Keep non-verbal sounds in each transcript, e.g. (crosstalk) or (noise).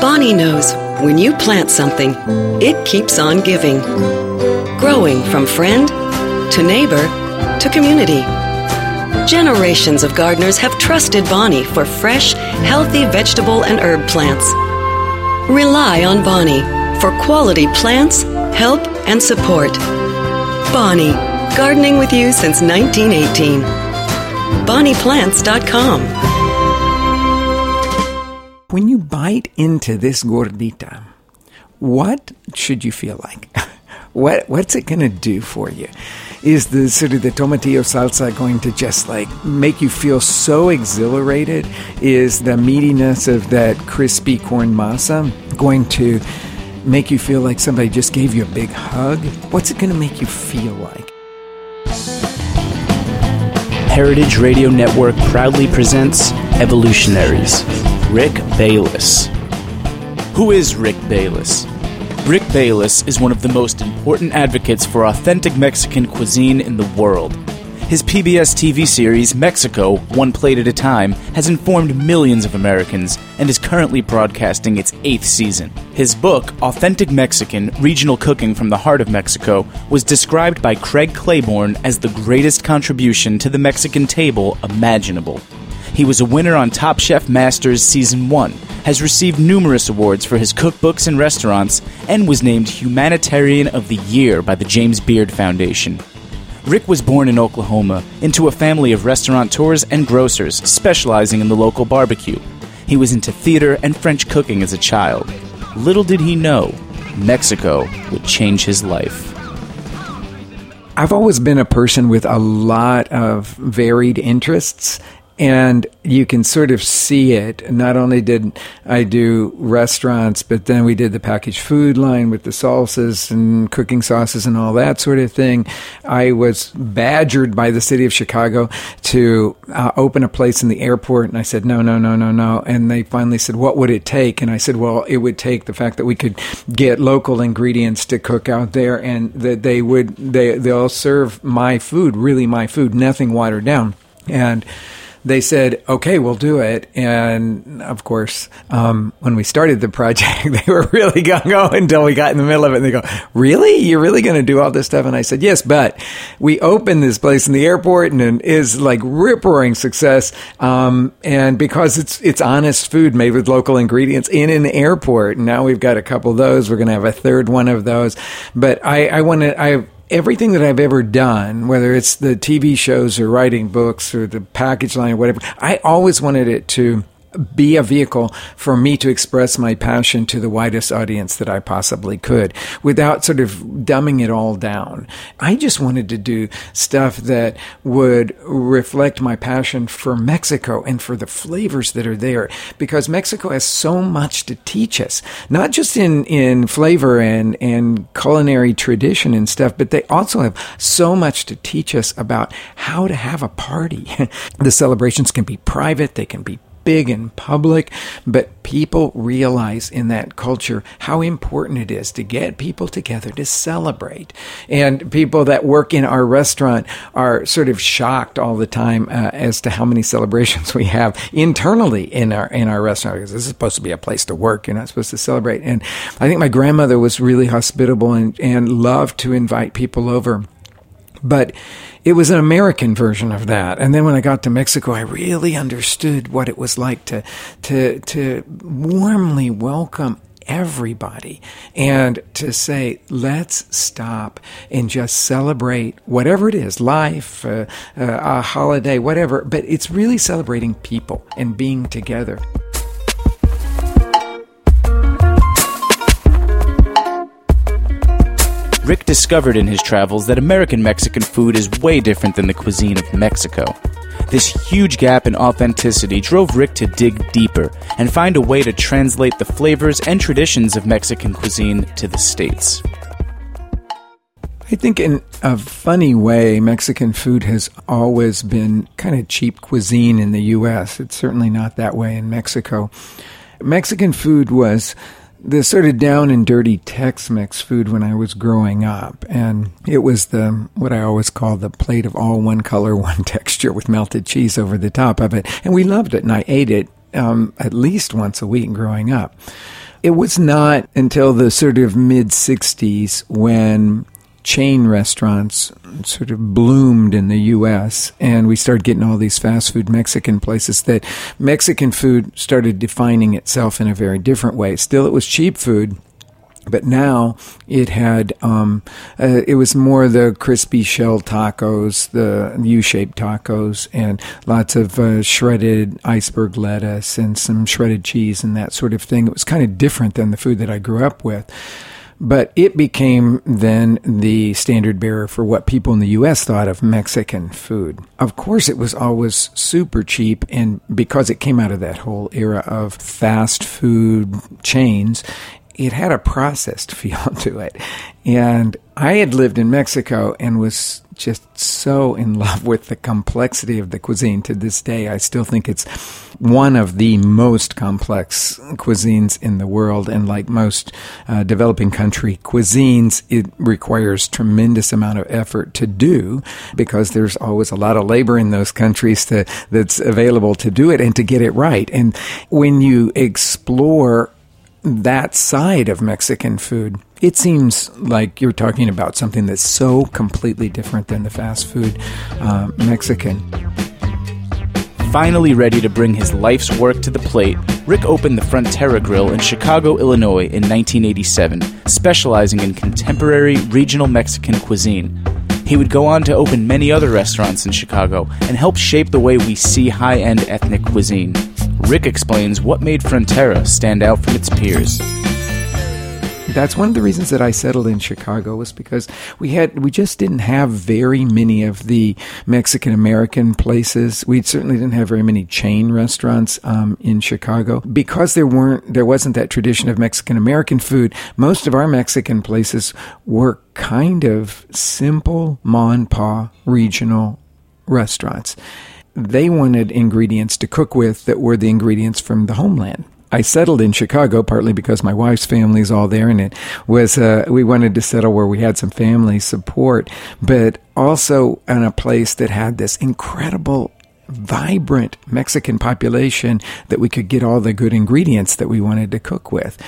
Bonnie knows when you plant something, it keeps on giving. Growing from friend to neighbor to community. Generations of gardeners have trusted Bonnie for fresh, healthy vegetable and herb plants. Rely on Bonnie for quality plants, help, and support. Bonnie, gardening with you since 1918. BonniePlants.com. When you bite into this gordita, what should you feel like? (laughs) what what's it going to do for you? Is the sort of the tomatillo salsa going to just like make you feel so exhilarated? Is the meatiness of that crispy corn masa going to make you feel like somebody just gave you a big hug? What's it going to make you feel like? Heritage Radio Network proudly presents Evolutionaries. Rick Bayless. Who is Rick Bayless? Rick Bayless is one of the most important advocates for authentic Mexican cuisine in the world. His PBS TV series, Mexico, One Plate at a Time, has informed millions of Americans and is currently broadcasting its eighth season. His book, Authentic Mexican Regional Cooking from the Heart of Mexico, was described by Craig Claiborne as the greatest contribution to the Mexican table imaginable. He was a winner on Top Chef Masters Season 1, has received numerous awards for his cookbooks and restaurants, and was named Humanitarian of the Year by the James Beard Foundation. Rick was born in Oklahoma into a family of restaurateurs and grocers specializing in the local barbecue. He was into theater and French cooking as a child. Little did he know, Mexico would change his life. I've always been a person with a lot of varied interests and you can sort of see it. Not only did I do restaurants, but then we did the packaged food line with the salsas and cooking sauces and all that sort of thing. I was badgered by the city of Chicago to uh, open a place in the airport, and I said, no, no, no, no, no. And they finally said, what would it take? And I said, well, it would take the fact that we could get local ingredients to cook out there, and that they would they they'll serve my food, really my food, nothing watered down, and they said, okay, we'll do it. And of course, um, when we started the project, (laughs) they were really gung ho until we got in the middle of it. And they go, really? You're really going to do all this stuff? And I said, yes, but we opened this place in the airport and it is like rip roaring success. Um, and because it's, it's honest food made with local ingredients in an airport. And now we've got a couple of those. We're going to have a third one of those. But I, I want to, I, everything that I've ever done, whether it's the TV shows or writing books or the package line or whatever, I always wanted it to be a vehicle for me to express my passion to the widest audience that I possibly could without sort of dumbing it all down. I just wanted to do stuff that would reflect my passion for Mexico and for the flavors that are there because Mexico has so much to teach us, not just in, in flavor and, and culinary tradition and stuff, but they also have so much to teach us about how to have a party. (laughs) the celebrations can be private, they can be big and public, but people realize in that culture how important it is to get people together to celebrate. And people that work in our restaurant are sort of shocked all the time uh, as to how many celebrations (laughs) we have internally in our in our restaurant because this is supposed to be a place to work. You're not supposed to celebrate. And I think my grandmother was really hospitable and, and loved to invite people over. But it was an American version of that. And then when I got to Mexico, I really understood what it was like to, to, to warmly welcome everybody and to say, let's stop and just celebrate whatever it is life, uh, uh, a holiday, whatever. But it's really celebrating people and being together. Rick discovered in his travels that American Mexican food is way different than the cuisine of Mexico. This huge gap in authenticity drove Rick to dig deeper and find a way to translate the flavors and traditions of Mexican cuisine to the States. I think, in a funny way, Mexican food has always been kind of cheap cuisine in the U.S. It's certainly not that way in Mexico. Mexican food was the sort of down and dirty Tex-Mex food when I was growing up, and it was the what I always call the plate of all one color, (laughs) one texture with melted cheese over the top of it, and we loved it, and I ate it um, at least once a week growing up. It was not until the sort of mid 60s when chain restaurants sort of bloomed in the U.S. and we started getting all these fast food Mexican places that Mexican food started defining itself in a very different way. Still, it was cheap food. But now it had, um, uh, it was more the crispy shell tacos, the U-shaped tacos, and lots of uh, shredded iceberg lettuce and some shredded cheese and that sort of thing. It was kind of different than the food that I grew up with. But it became then the standard bearer for what people in the U.S. thought of Mexican food. Of course, it was always super cheap, and because it came out of that whole era of fast food chains, it had a processed (laughs) feel to it. And I had lived in Mexico and was just so in (laughs) love with the complexity of the cuisine to this day. I still think it's one of the most complex cuisines in the world. And like most uh, developing country cuisines, it requires tremendous amount of effort to do because there's always a lot of labor in those countries to, that's available to do it and to get it right. And when you explore that side of Mexican food, it seems like you're talking about something that's so completely different than the fast food uh, Mexican. Finally ready to bring his life's work to the plate, Rick opened the Frontera Grill in Chicago, Illinois in 1987, specializing in contemporary regional Mexican cuisine. He would go on to open many other restaurants in Chicago and help shape the way we see high end ethnic cuisine. Rick explains what made Frontera stand out from its peers. That's one of the reasons that I settled in Chicago was because we had we just didn't have very many of the Mexican American places. We certainly didn't have very many chain restaurants um, in Chicago because there weren't there wasn't that tradition of Mexican American food. Most of our Mexican places were kind of simple ma and regional restaurants they wanted ingredients to cook with that were the ingredients from the homeland. I settled in Chicago partly because my wife's family's all there, and it was uh, we wanted to settle where we had some family support, but also in a place that had this incredible vibrant Mexican population that we could get all the good ingredients that we wanted to cook with.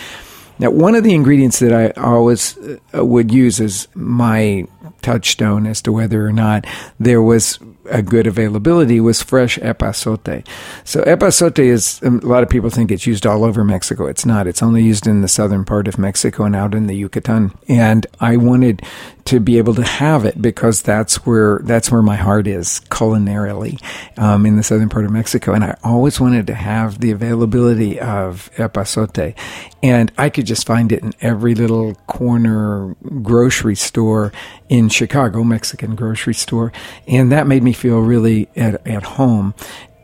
Now, one of the ingredients that I always uh, would use as my touchstone as to whether or not there was a good availability was fresh epazote. So epazote is um, a lot of people think it's used all over Mexico. It's not. It's only used in the southern part of Mexico and out in the Yucatan. And I wanted to be able to have it because that's where that's where my heart is culinarily um, in the southern part of Mexico. And I always wanted to have the availability of epazote, and I could just find it in every little corner grocery store in Chicago, Mexican grocery store, and that made me feel really at, at home.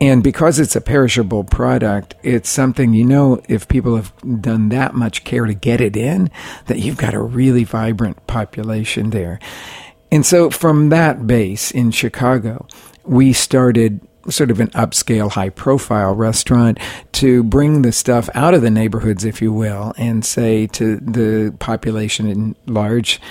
And because it's a perishable product, it's something you know if people have done that much care to get it in, that you've got a really vibrant population there. And so from that base in Chicago, we started sort of an upscale, high profile restaurant to bring the stuff out of the neighborhoods, if you will, and say to the population in large,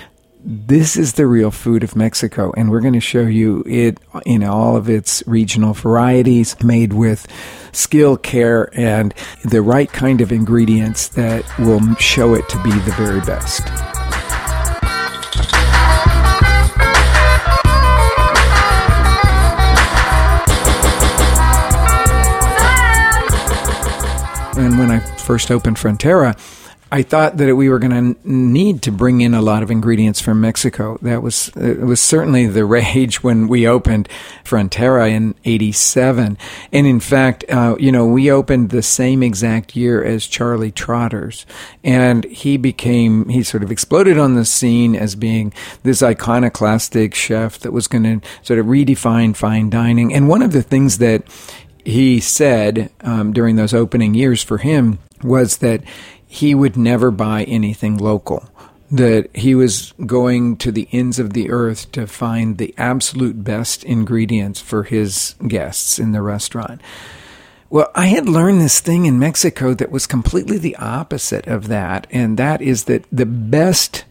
this is the real food of Mexico, and we're going to show you it in all of its regional varieties, made with skill, care, and the right kind of ingredients that will show it to be the very best. And when I first opened Frontera, I thought that we were going to need to bring in a lot of ingredients from Mexico. That was it was certainly the (laughs) rage when we opened Frontera in '87, and in fact, uh, you know, we opened the same exact year as Charlie Trotters, and he became he sort of exploded on the scene as being this iconoclastic chef that was going to sort of redefine fine dining. And one of the things that he said um, during those opening years for him was that he would never buy anything local. That he was going to the ends of the earth to find the absolute best ingredients for his guests in the restaurant. Well, I had learned this thing in Mexico that was completely the opposite of that, and that is that the best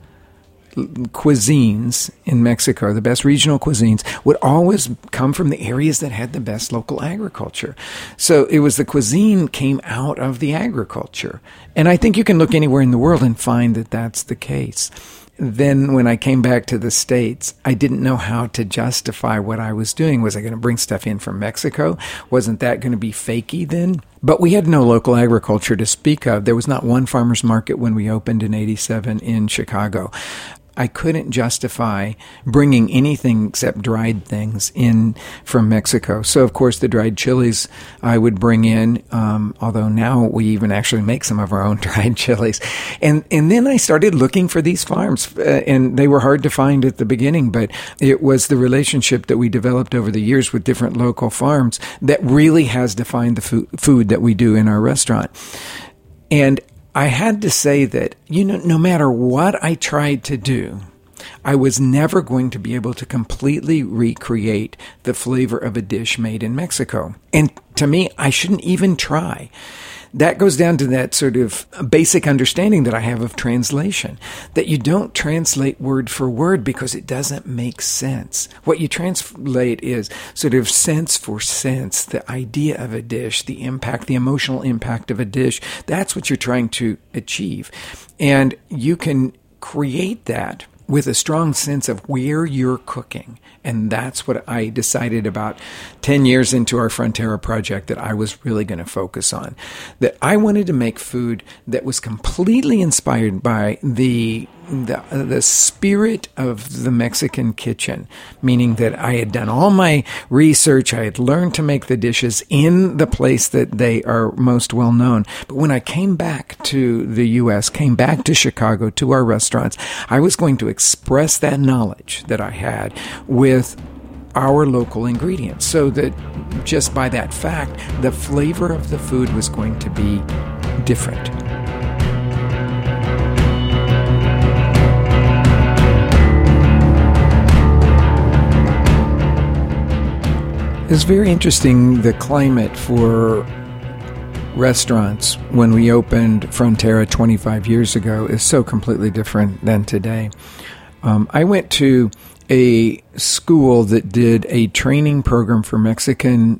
cuisines in Mexico, the best regional cuisines, would always come from the areas that had the best local agriculture. So it was the cuisine came out of the agriculture. And I think you can look anywhere in the world and find that that's the case then when I came back to the States, I didn't know how to justify what I was doing. Was I going to bring stuff in from Mexico? Wasn't that going to be fakey then? But we had no local agriculture to speak of. There was not one farmer's market when we opened in 87 in Chicago. I couldn't justify bringing anything except dried things in from Mexico. So, of course, the dried chilies I would bring in, um, although now we even actually make some of our own (laughs) dried chilies. And, and then I started looking for these farms, uh, and they were hard to find at the beginning, but it was the relationship that we developed over the years with different local farms that really has defined the food, food that we do in our restaurant. And I had to say that, you know, no matter what I tried to do, I was never going to be able to completely recreate the flavor of a dish made in Mexico. And to me, I shouldn't even try that goes down to that sort of basic understanding that I have of translation that you don't translate word for word because it doesn't make sense. What you translate is sort of sense for sense, the idea of a dish, the impact, the emotional impact of a dish. That's what you're trying to achieve. And you can create that with a strong sense of where you're cooking. And that's what I decided about 10 years into our Frontera project that I was really going to focus on. That I wanted to make food that was completely inspired by the the, the spirit of the Mexican kitchen, meaning that I had done all my research, I had learned to make the dishes in the place that they are most well known. But when I came back to the U.S., came back to Chicago, to our restaurants, I was going to express that knowledge that I had with our local ingredients so that just by that fact, the flavor of the food was going to be different. It's very interesting the climate for restaurants when we opened Frontera 25 years ago is so completely different than today. Um, I went to a school that did a training program for Mexican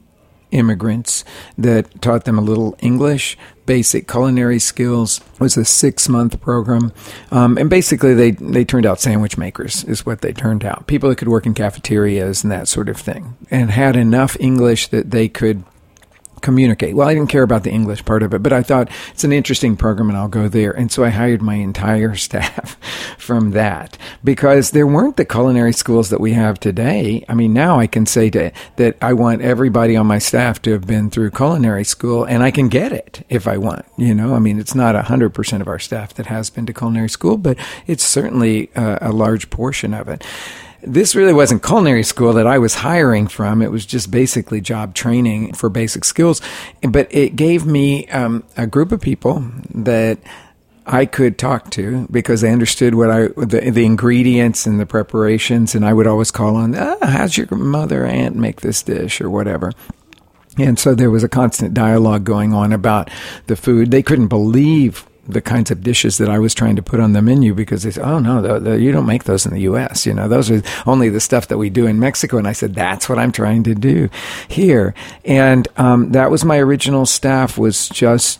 immigrants that taught them a little English, basic culinary skills. It was a six month program, um, and basically they they turned out sandwich makers is what they turned out. People that could work in cafeterias and that sort of thing, and had enough English that they could communicate. Well, I didn't care about the English part of it, but I thought it's an interesting program and I'll go there. And so I hired my entire (laughs) staff from that because there weren't the culinary schools that we have today. I mean, now I can say to, that I want everybody on my staff to have been through culinary school and I can get it if I want. You know, I mean, it's not 100% of our staff that has been to culinary school, but it's certainly a, a large portion of it this really wasn't culinary school that I was hiring from. It was just basically job training for basic skills. But it gave me um, a group of people that I could talk to because they understood what I the, the ingredients and the preparations, and I would always call on, ah, "How's your mother aunt make this dish?" or whatever. And so there was a constant dialogue going on about the food. They couldn't believe the kinds of dishes that I was trying to put on the menu because they said, "Oh no, the, the, you don't make those in the U.S. You know, those are only the stuff that we do in Mexico." And I said, "That's what I'm trying to do here." And um, that was my original staff was just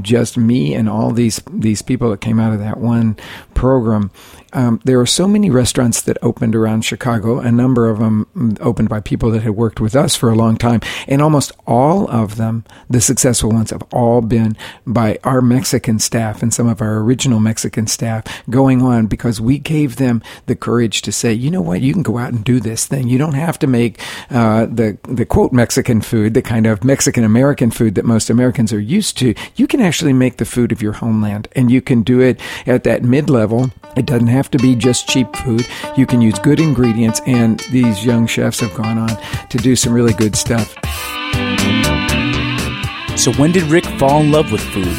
just me and all these these people that came out of that one program um, there are so many restaurants that opened around Chicago. A number of them opened by people that had worked with us for a long time, and almost all of them, the successful ones, have all been by our Mexican staff and some of our original Mexican staff going on because we gave them the courage to say, you know what, you can go out and do this thing. You don't have to make uh, the the quote Mexican food, the kind of Mexican American food that most Americans are used to. You can actually make the food of your homeland, and you can do it at that mid level. It doesn't have have to be just cheap food. You can use good ingredients, and these young chefs have gone on to do some really good stuff. So, when did Rick fall in love with food?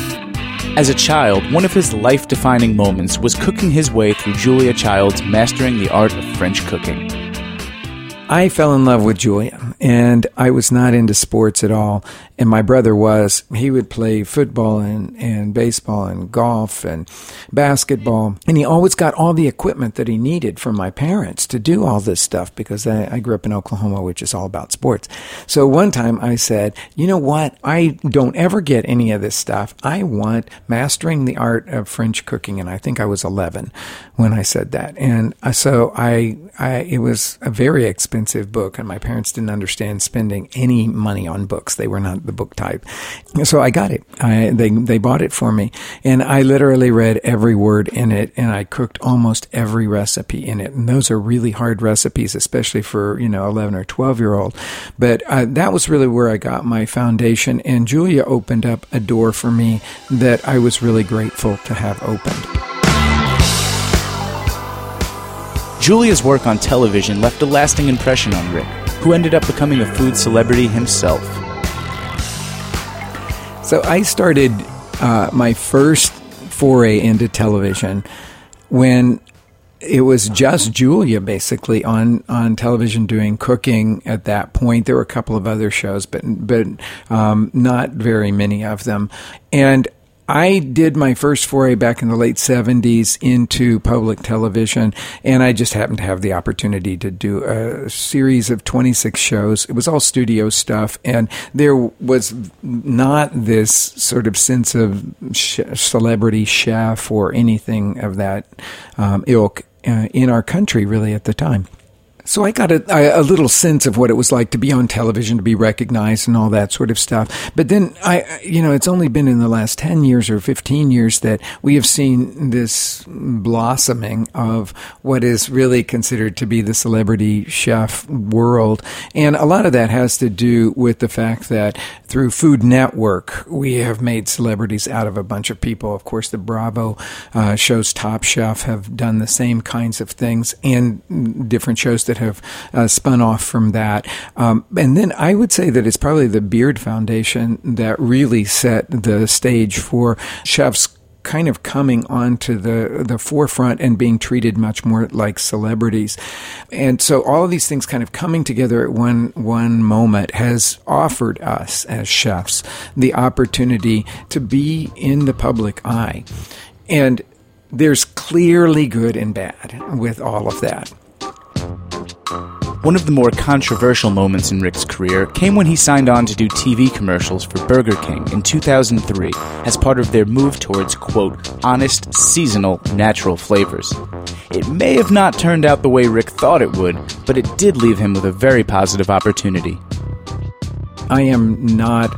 As a child, one of his life defining moments was cooking his way through Julia Child's Mastering the Art of French Cooking. I fell in love with Julia and I was not into sports at all. And my brother was. He would play football and, and baseball and golf and basketball. And he always got all the equipment that he needed from my parents to do all this stuff because I, I grew up in Oklahoma, which is all about sports. So one time I said, you know what? I don't ever get any of this stuff. I want mastering the art of French cooking. And I think I was 11 when I said that. And uh, so I, I, it was a very expensive book and my parents didn't understand spending any money on books. They were not the book type. So I got it. I, they, they bought it for me and I literally read every word in it and I cooked almost every recipe in it. And those are really hard recipes, especially for, you know, 11 or 12 year old. But uh, that was really where I got my foundation and Julia opened up a door for me that I was really grateful to have opened. Julia's work on television left a lasting impression on Rick, who ended up becoming a food celebrity himself. So I started uh, my first foray into television when it was just Julia basically on on television doing cooking at that point. There were a couple of other shows, but but um, not very many of them. And I did my first foray back in the late 70s into public television, and I just happened to have the opportunity to do a series of 26 shows. It was all studio stuff, and there was not this sort of sense of celebrity chef or anything of that um, ilk uh, in our country, really, at the time. So I got a, a, little sense of what it was like to be on television, to be recognized, and all that sort of stuff. But then I, you know, it's only been in the last ten years or fifteen years that we have seen this blossoming of what is really considered to be the celebrity chef world, and a lot of that has to do with the fact that through Food Network we have made celebrities out of a bunch of people. Of course, the Bravo uh, shows Top Chef have done the same kinds of things, and different shows that that have uh, spun off from that. Um, and then I would say that it's probably the Beard Foundation that really set the stage for chefs kind of coming onto the the forefront and being treated much more like celebrities. And so all of these things kind of coming together at one one moment has offered us as chefs the opportunity to be in the public eye. And there's clearly good and bad with all of that. One of the more controversial moments in Rick's career came when he signed on to do TV commercials for Burger King in 2003 as part of their move towards, quote, honest, seasonal, natural flavors. It may have not turned out the way Rick thought it would, but it did leave him with a very positive opportunity. I am not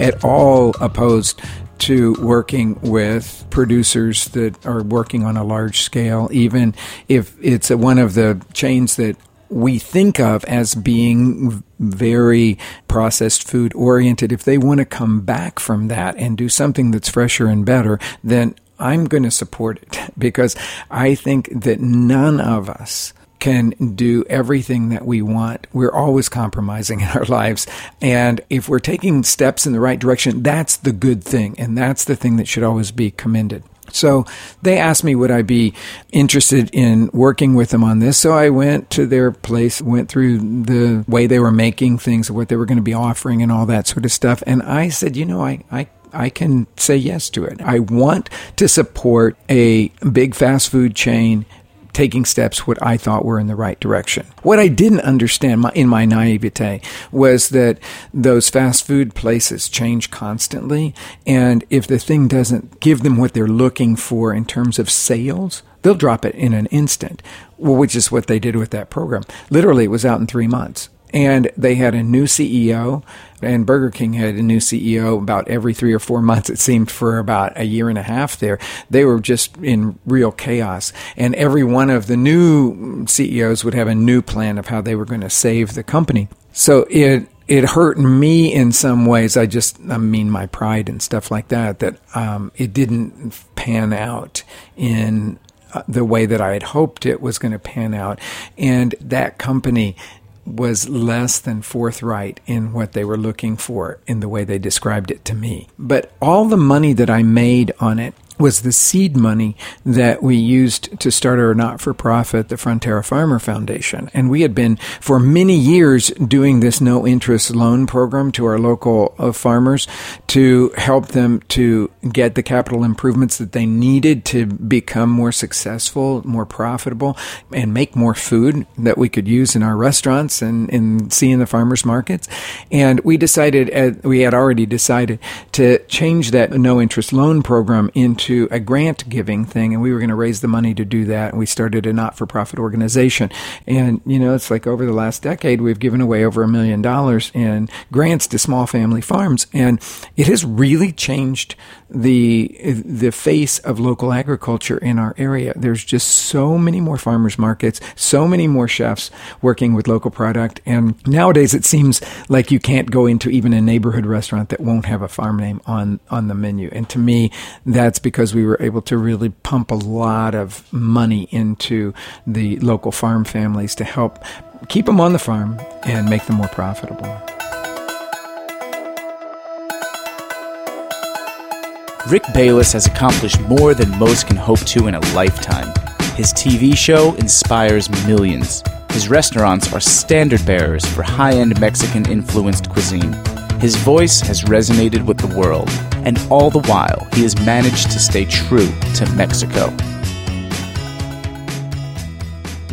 at all opposed to working with producers that are working on a large scale, even if it's one of the chains that we think of as being very processed food oriented, if they want to come back from that and do something that's fresher and better, then I'm going to support it (laughs) because I think that none of us can do everything that we want. We're always compromising in our lives. And if we're taking steps in the right direction, that's the good thing. And that's the thing that should always be commended. So they asked me would I be interested in working with them on this. So I went to their place, went through the way they were making things, what they were going to be offering, and all that sort of stuff. And I said, you know, I, I I can say yes to it. I want to support a big fast food chain taking steps what I thought were in the right direction. What I didn't understand in my naivete was that those fast food places change constantly. And if the thing doesn't give them what they're looking for in terms of sales, they'll drop it in an instant, which is what they did with that program. Literally, it was out in three months and they had a new CEO. And Burger King had a new CEO about every three or four months, it seemed, for about a year and a half there. They were just in real chaos. And every one of the new CEOs would have a new plan of how they were going to save the company. So it it hurt me in some ways. I just, I mean, my pride and stuff like that, that um, it didn't pan out in uh, the way that I had hoped it was going to pan out. And that company was less than forthright in what they were looking for in the way they described it to me. But all the money that I made on it was the seed money that we used to start our not for profit, the Frontera Farmer Foundation. And we had been for many years doing this no interest loan program to our local uh, farmers to help them to get the capital improvements that they needed to become more successful, more profitable, and make more food that we could use in our restaurants and, and see in the farmers markets. And we decided, uh, we had already decided to change that no interest loan program into a grant giving thing, and we were going to raise the money to do that. And we started a not for profit organization. And, you know, it's like over the last decade, we've given away over a million dollars in grants to small family farms. And it has really changed the the face of local agriculture in our area. There's just so many more farmers markets, so many more chefs working with local product, and nowadays it seems like you can't go into even a neighborhood restaurant that won't have a farm name on on the menu. And to me, that's because we were able to really pump a lot of money into the local farm families to help keep them on the farm and make them more profitable. Rick Bayless has accomplished more than most can hope to in a lifetime. His TV show inspires millions. His restaurants are standard bearers for high end Mexican influenced cuisine. His voice has resonated with the world, and all the while, he has managed to stay true to Mexico.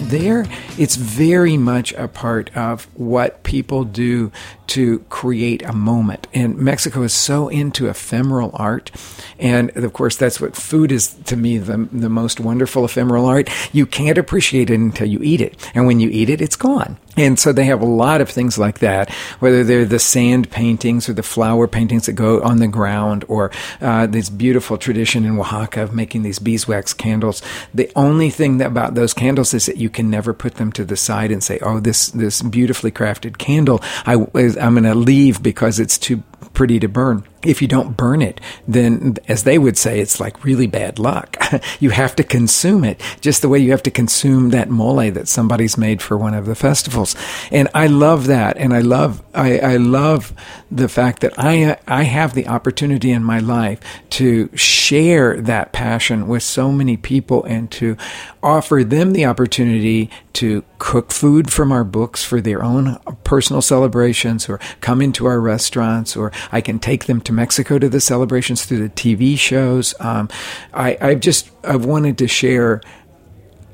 There, it's very much a part of what people do to create a moment. And Mexico is so into ephemeral art. And of course, that's what food is to me the, the most wonderful ephemeral art. You can't appreciate it until you eat it. And when you eat it, it's gone. And so they have a lot of things like that, whether they're the sand paintings or the flower paintings that go on the ground, or uh, this beautiful tradition in Oaxaca of making these beeswax candles. The only thing about those candles is that you can never put them to the side and say, "Oh, this this beautifully crafted candle, I, I'm going to leave because it's too pretty to burn." if you don't burn it, then as they would say, it's like really bad luck. (laughs) you have to consume it just the way you have to consume that mole that somebody's made for one of the festivals. And I love that. And I love, I, I love the fact that I, I have the opportunity in my life to share that passion with so many people and to offer them the opportunity to cook food from our books for their own personal celebrations or come into our restaurants or I can take them to Mexico to the celebrations through the TV shows. Um, I, I've just I've wanted to share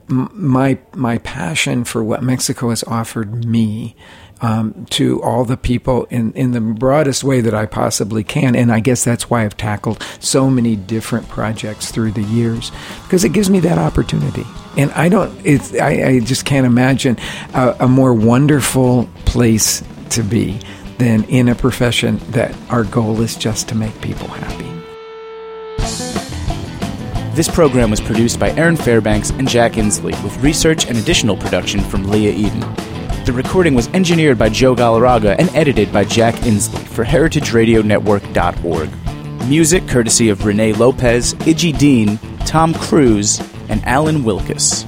my my passion for what Mexico has offered me um, to all the people in, in the broadest way that I possibly can. And I guess that's why I've tackled so many different projects through the years because it gives me that opportunity. And I don't, it's, I, I just can't imagine a, a more wonderful place to be than in a profession that our goal is just to make people happy. This program was produced by Aaron Fairbanks and Jack Insley, with research and additional production from Leah Eden. The recording was engineered by Joe Galarraga and edited by Jack Insley for heritageradionetwork.org. Music courtesy of Renee Lopez, Iggy Dean, Tom Cruise, and Alan Wilkes.